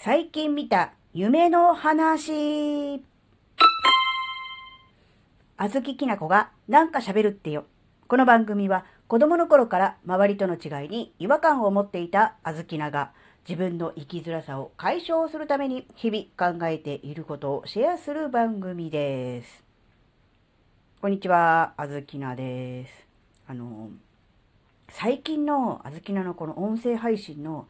最近見た夢の話。あずききなこがなんか喋るってよ。この番組は子供の頃から周りとの違いに違和感を持っていたあずきなが自分の生きづらさを解消するために日々考えていることをシェアする番組です。こんにちは、あずきなです。あの、最近のあずきなのこの音声配信の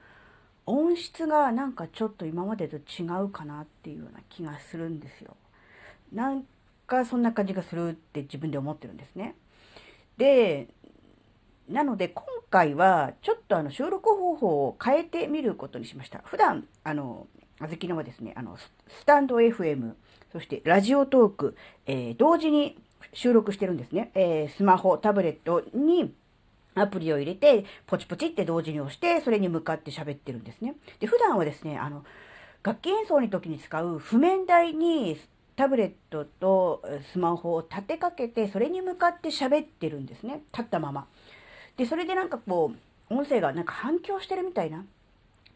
音質がなんかちょっと今までと違うかなっていうような気がするんですよ。なんかそんな感じがするって自分で思ってるんですね。で、なので今回はちょっとあの収録方法を変えてみることにしました。普段、あの、あずきのはですね、あの、スタンド FM、そしてラジオトーク、えー、同時に収録してるんですね。えー、スマホ、タブレットにアプリを入れて、ポチポチって同時に押して、それに向かって喋ってるんですね。で、普段はですね、あの、楽器演奏の時に使う譜面台にタブレットとスマホを立てかけて、それに向かって喋ってるんですね。立ったまま。で、それでなんかこう、音声がなんか反響してるみたいな。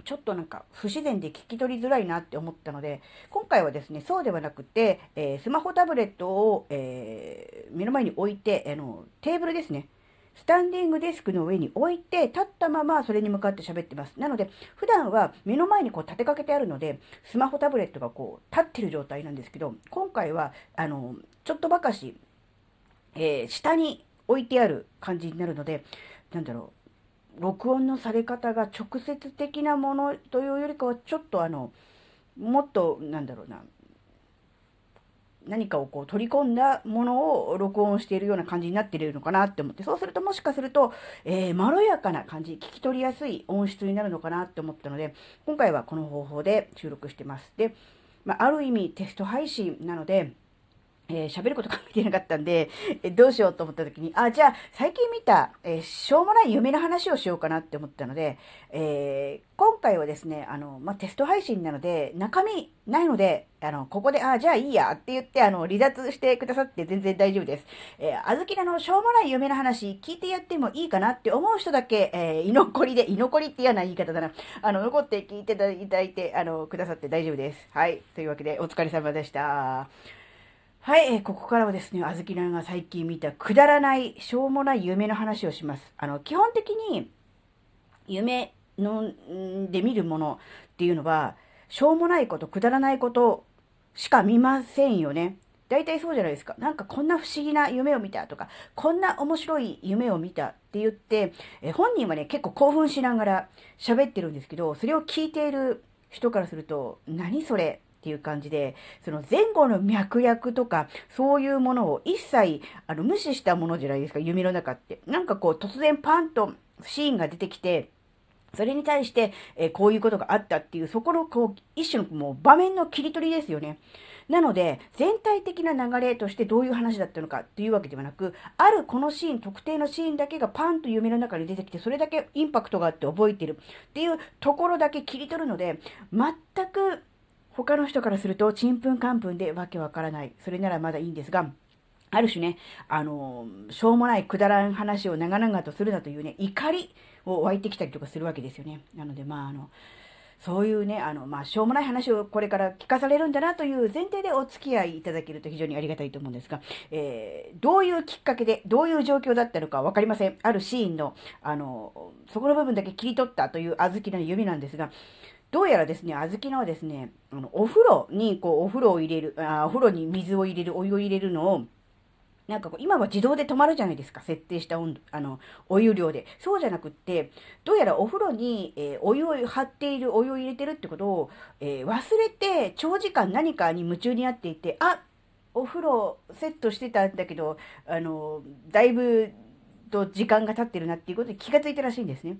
ちょっとなんか不自然で聞き取りづらいなって思ったので、今回はですね、そうではなくて、えー、スマホタブレットを、えー、目の前に置いて、あの、テーブルですね。スタンディングデスクの上に置いて、立ったままそれに向かって喋ってます。なので、普段は目の前にこう立てかけてあるので、スマホタブレットがこう立ってる状態なんですけど、今回は、あの、ちょっとばかし、えー、下に置いてある感じになるので、なんだろう、録音のされ方が直接的なものというよりかは、ちょっとあの、もっと、なんだろうな、何かをこう取り込んだものを録音しているような感じになっているのかなって思って、そうするともしかすると、えー、まろやかな感じ、聞き取りやすい音質になるのかなって思ったので、今回はこの方法で収録してます。で、まあ、ある意味テスト配信なので、えー、喋ること考えてなかったんで、えどうしようと思った時に、あ、じゃあ、最近見た、えー、しょうもない夢の話をしようかなって思ったので、えー、今回はですね、あの、まあ、テスト配信なので、中身ないので、あの、ここで、あ、じゃあいいやって言って、あの、離脱してくださって全然大丈夫です。え、あずきらのしょうもない夢の話、聞いてやってもいいかなって思う人だけ、え、居残りで、居残りって嫌な言い方だな。あの、残って聞いていただいて、あの、くださって大丈夫です。はい。というわけで、お疲れ様でした。はい、えー、ここからはですね、あずきらが最近見たくだらない、しょうもない夢の話をします。あの、基本的に、夢の、で見るものっていうのは、しょうもないこと、くだらないことしか見ませんよね。大体そうじゃないですか。なんかこんな不思議な夢を見たとか、こんな面白い夢を見たって言って、え本人はね、結構興奮しながら喋ってるんですけど、それを聞いている人からすると、何それっていう感じで、その前後の脈絡とか、そういうものを一切、あの、無視したものじゃないですか、夢の中って。なんかこう、突然パンとシーンが出てきて、それに対して、えー、こういうことがあったっていう、そこの、こう、一種のもう場面の切り取りですよね。なので、全体的な流れとしてどういう話だったのかっていうわけではなく、あるこのシーン、特定のシーンだけがパンと夢の中に出てきて、それだけインパクトがあって覚えてるっていうところだけ切り取るので、全く他の人からすると、ちんぷんかんぷんでわけわからない。それならまだいいんですが、ある種ね、あの、しょうもないくだらん話を長々とするなというね、怒りを湧いてきたりとかするわけですよね。なので、まあ、あの、そういうね、あの、まあ、しょうもない話をこれから聞かされるんだなという前提でお付き合いいただけると非常にありがたいと思うんですが、えー、どういうきっかけで、どういう状況だったのかわかりません。あるシーンの、あの、そこの部分だけ切り取ったという小豆の指なんですが、どうやらですね、小豆のはですね、あの、お風呂に、こう、お風呂を入れる、あお風呂に水を入れる、お湯を入れるのを、なんかこう、今は自動で止まるじゃないですか、設定した温度、あの、お湯量で。そうじゃなくって、どうやらお風呂に、えー、お湯を張っている、お湯を入れてるってことを、えー、忘れて、長時間何かに夢中になっていて、あお風呂セットしてたんだけど、あの、だいぶと時間が経ってるなっていうことに気がついたらしいんですね。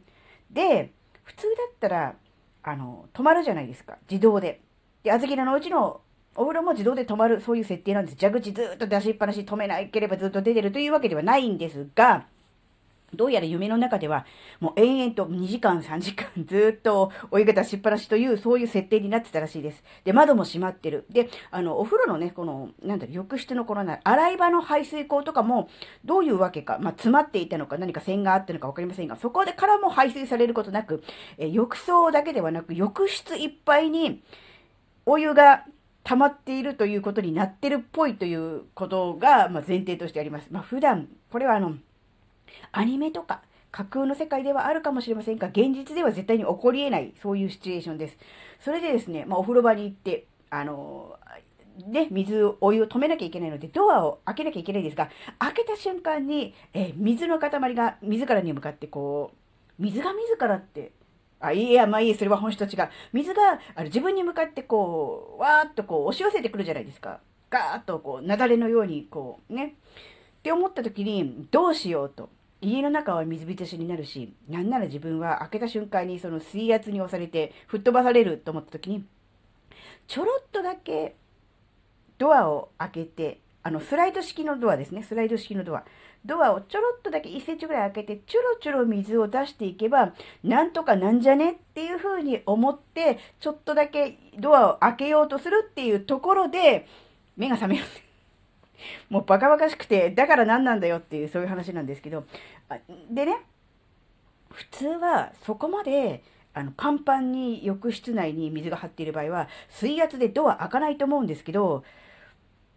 で、普通だったら、あの、止まるじゃないですか。自動で。で、小豆のうちのお風呂も自動で止まる、そういう設定なんです。蛇口ずっと出しっぱなし止めなければずっと出てるというわけではないんですが、どうやら夢の中では、もう延々と2時間、3時間ずっと追い方しっぱなしという、そういう設定になってたらしいです。で、窓も閉まってる。で、あの、お風呂のね、この、なんだろ、浴室のこの、洗い場の排水口とかも、どういうわけか、まあ、詰まっていたのか、何か線があったのかわかりませんが、そこでからも排水されることなく、え浴槽だけではなく、浴室いっぱいに、お湯が溜まっているということになってるっぽいということが、まあ、前提としてあります。まあ、普段、これはあの、アニメとか架空の世界ではあるかもしれませんが、現実では絶対に起こり得ない、そういうシチュエーションです。それでですね、まあ、お風呂場に行って、あのね、水、お湯を止めなきゃいけないので、ドアを開けなきゃいけないんですが、開けた瞬間に、え水の塊が自らに向かってこう、水が自らって、あ、いや、まあいい、それは本質と違う。水があの自分に向かってこう、わーっとこう押し寄せてくるじゃないですか。ガーッとこう、雪崩のようにこう、ね。って思った時に、どうしようと。家の中は水浸しになるし、なんなら自分は開けた瞬間にその水圧に押されて吹っ飛ばされると思った時に、ちょろっとだけドアを開けて、あの、スライド式のドアですね。スライド式のドア。ドアをちょろっとだけ1センチぐらい開けて、ちょろちょろ水を出していけば、なんとかなんじゃねっていうふうに思って、ちょっとだけドアを開けようとするっていうところで、目が覚める。もうバカバカしくて、だから何なんだよっていうそういう話なんですけど、でね、普通はそこまであのパンパンに浴室内に水が張っている場合は水圧でドア開かないと思うんですけど、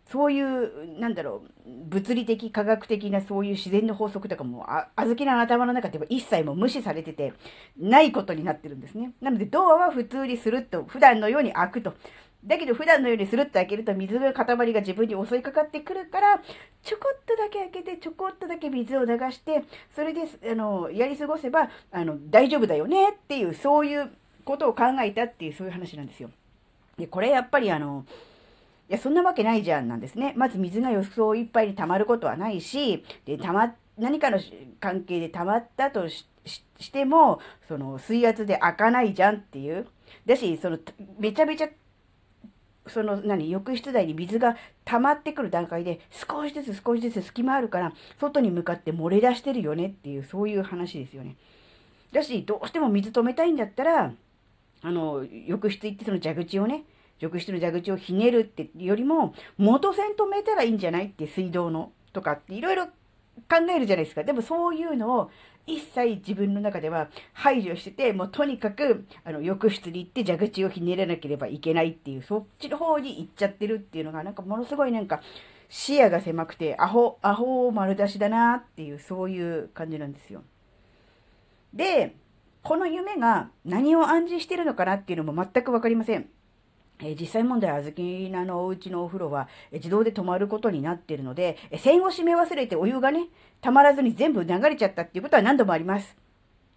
そういう、なんだろう、物理的、科学的なそういう自然の法則とかも、あ、あずきの頭の中では一切も無視されてて、ないことになってるんですね。なので、ドアは普通にすると、普段のように開くと。だけど普段のようにスルッと開けると水の塊が自分に襲いかかってくるから、ちょこっとだけ開けて、ちょこっとだけ水を流して、それで、あの、やり過ごせば、あの、大丈夫だよねっていう、そういうことを考えたっていう、そういう話なんですよ。で、これやっぱりあの、いや、そんなわけないじゃんなんですね。まず水が予想いっぱいに溜まることはないし、で、溜ま、何かの関係で溜まったとしても、その水圧で開かないじゃんっていう。だし、その、めちゃめちゃその何浴室内に水が溜まってくる段階で少しずつ少しずつ隙間あるから外に向かって漏れ出してるよねっていうそういう話ですよね。だしどうしても水止めたいんだったらあの浴室行ってその蛇口をね浴室の蛇口をひねるってよりも元栓止めたらいいんじゃないって水道のとかっていろいろ考えるじゃないですか。でもそういうのを一切自分の中では排除してて、もうとにかく、あの、浴室に行って蛇口をひねらなければいけないっていう、そっちの方に行っちゃってるっていうのが、なんかものすごいなんか、視野が狭くて、アホ、アホ丸出しだなっていう、そういう感じなんですよ。で、この夢が何を暗示してるのかなっていうのも全くわかりません。え実際問題、あずきなのお家のお風呂は、え自動で止まることになっているので、え線を閉め忘れてお湯がね、たまらずに全部流れちゃったっていうことは何度もあります。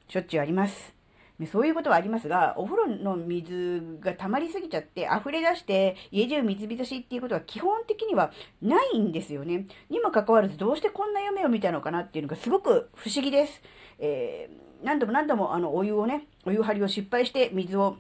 しょっちゅうあります。そういうことはありますが、お風呂の水が溜まりすぎちゃって溢れ出して家中水浸しっていうことは基本的にはないんですよね。にもかかわらずどうしてこんな夢を見たのかなっていうのがすごく不思議です。えー、何度も何度もあのお湯をね、お湯張りを失敗して水を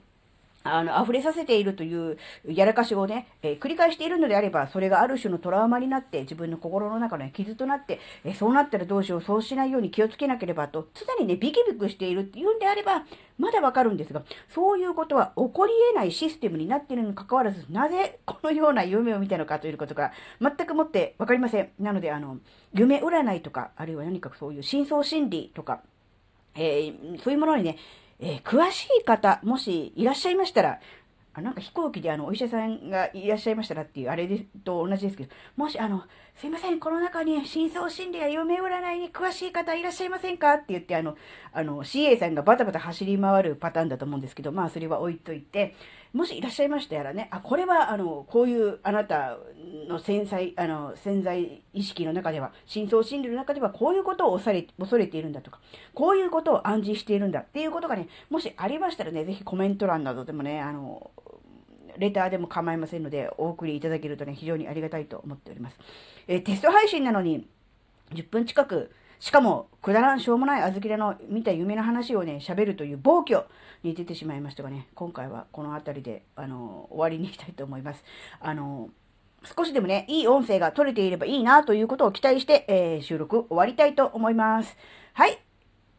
あの、溢れさせているというやらかしをね、えー、繰り返しているのであれば、それがある種のトラウマになって、自分の心の中の傷となって、えー、そうなったらどうしよう、そうしないように気をつけなければと、常にね、ビクビクしているっていうんであれば、まだわかるんですが、そういうことは起こり得ないシステムになっているにもかかわらず、なぜこのような夢を見たのかということが、全くもってわかりません。なので、あの、夢占いとか、あるいは何かそういう深層心理とか、えー、そういうものにね、えー、詳しい方、もしいらっしゃいましたら、あなんか飛行機であの、お医者さんがいらっしゃいましたらっていう、あれでと同じですけど、もしあの、すいません、この中に真相心理や夢占いに詳しい方いらっしゃいませんかって言って、あの、あの、CA さんがバタバタ走り回るパターンだと思うんですけど、まあ、それは置いといて、もしいらっしゃいましたらね、あ、これは、あの、こういうあなたの繊細、あの、潜在意識の中では、深層心理の中では、こういうことを恐れ、恐れているんだとか、こういうことを暗示しているんだっていうことがね、もしありましたらね、ぜひコメント欄などでもね、あの、レターでも構いませんので、お送りいただけるとね、非常にありがたいと思っております。えー、テスト配信なのに、10分近く、しかも、くだらんしょうもないあずきらの見た夢の話をね、喋るという暴挙に出てしまいましたがね、今回はこの辺りで、あの、終わりにしたいと思います。あの、少しでもね、いい音声が取れていればいいなということを期待して、えー、収録終わりたいと思います。はい。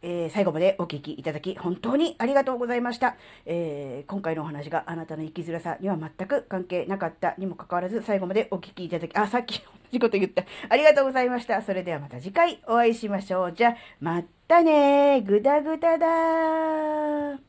えー、最後までお聞きいただき本当にありがとうございました。えー、今回のお話があなたの生きづらさには全く関係なかったにもかかわらず最後までお聞きいただき、あ、さっきいこと言った。ありがとうございました。それではまた次回お会いしましょう。じゃ、またねぐだぐだだー。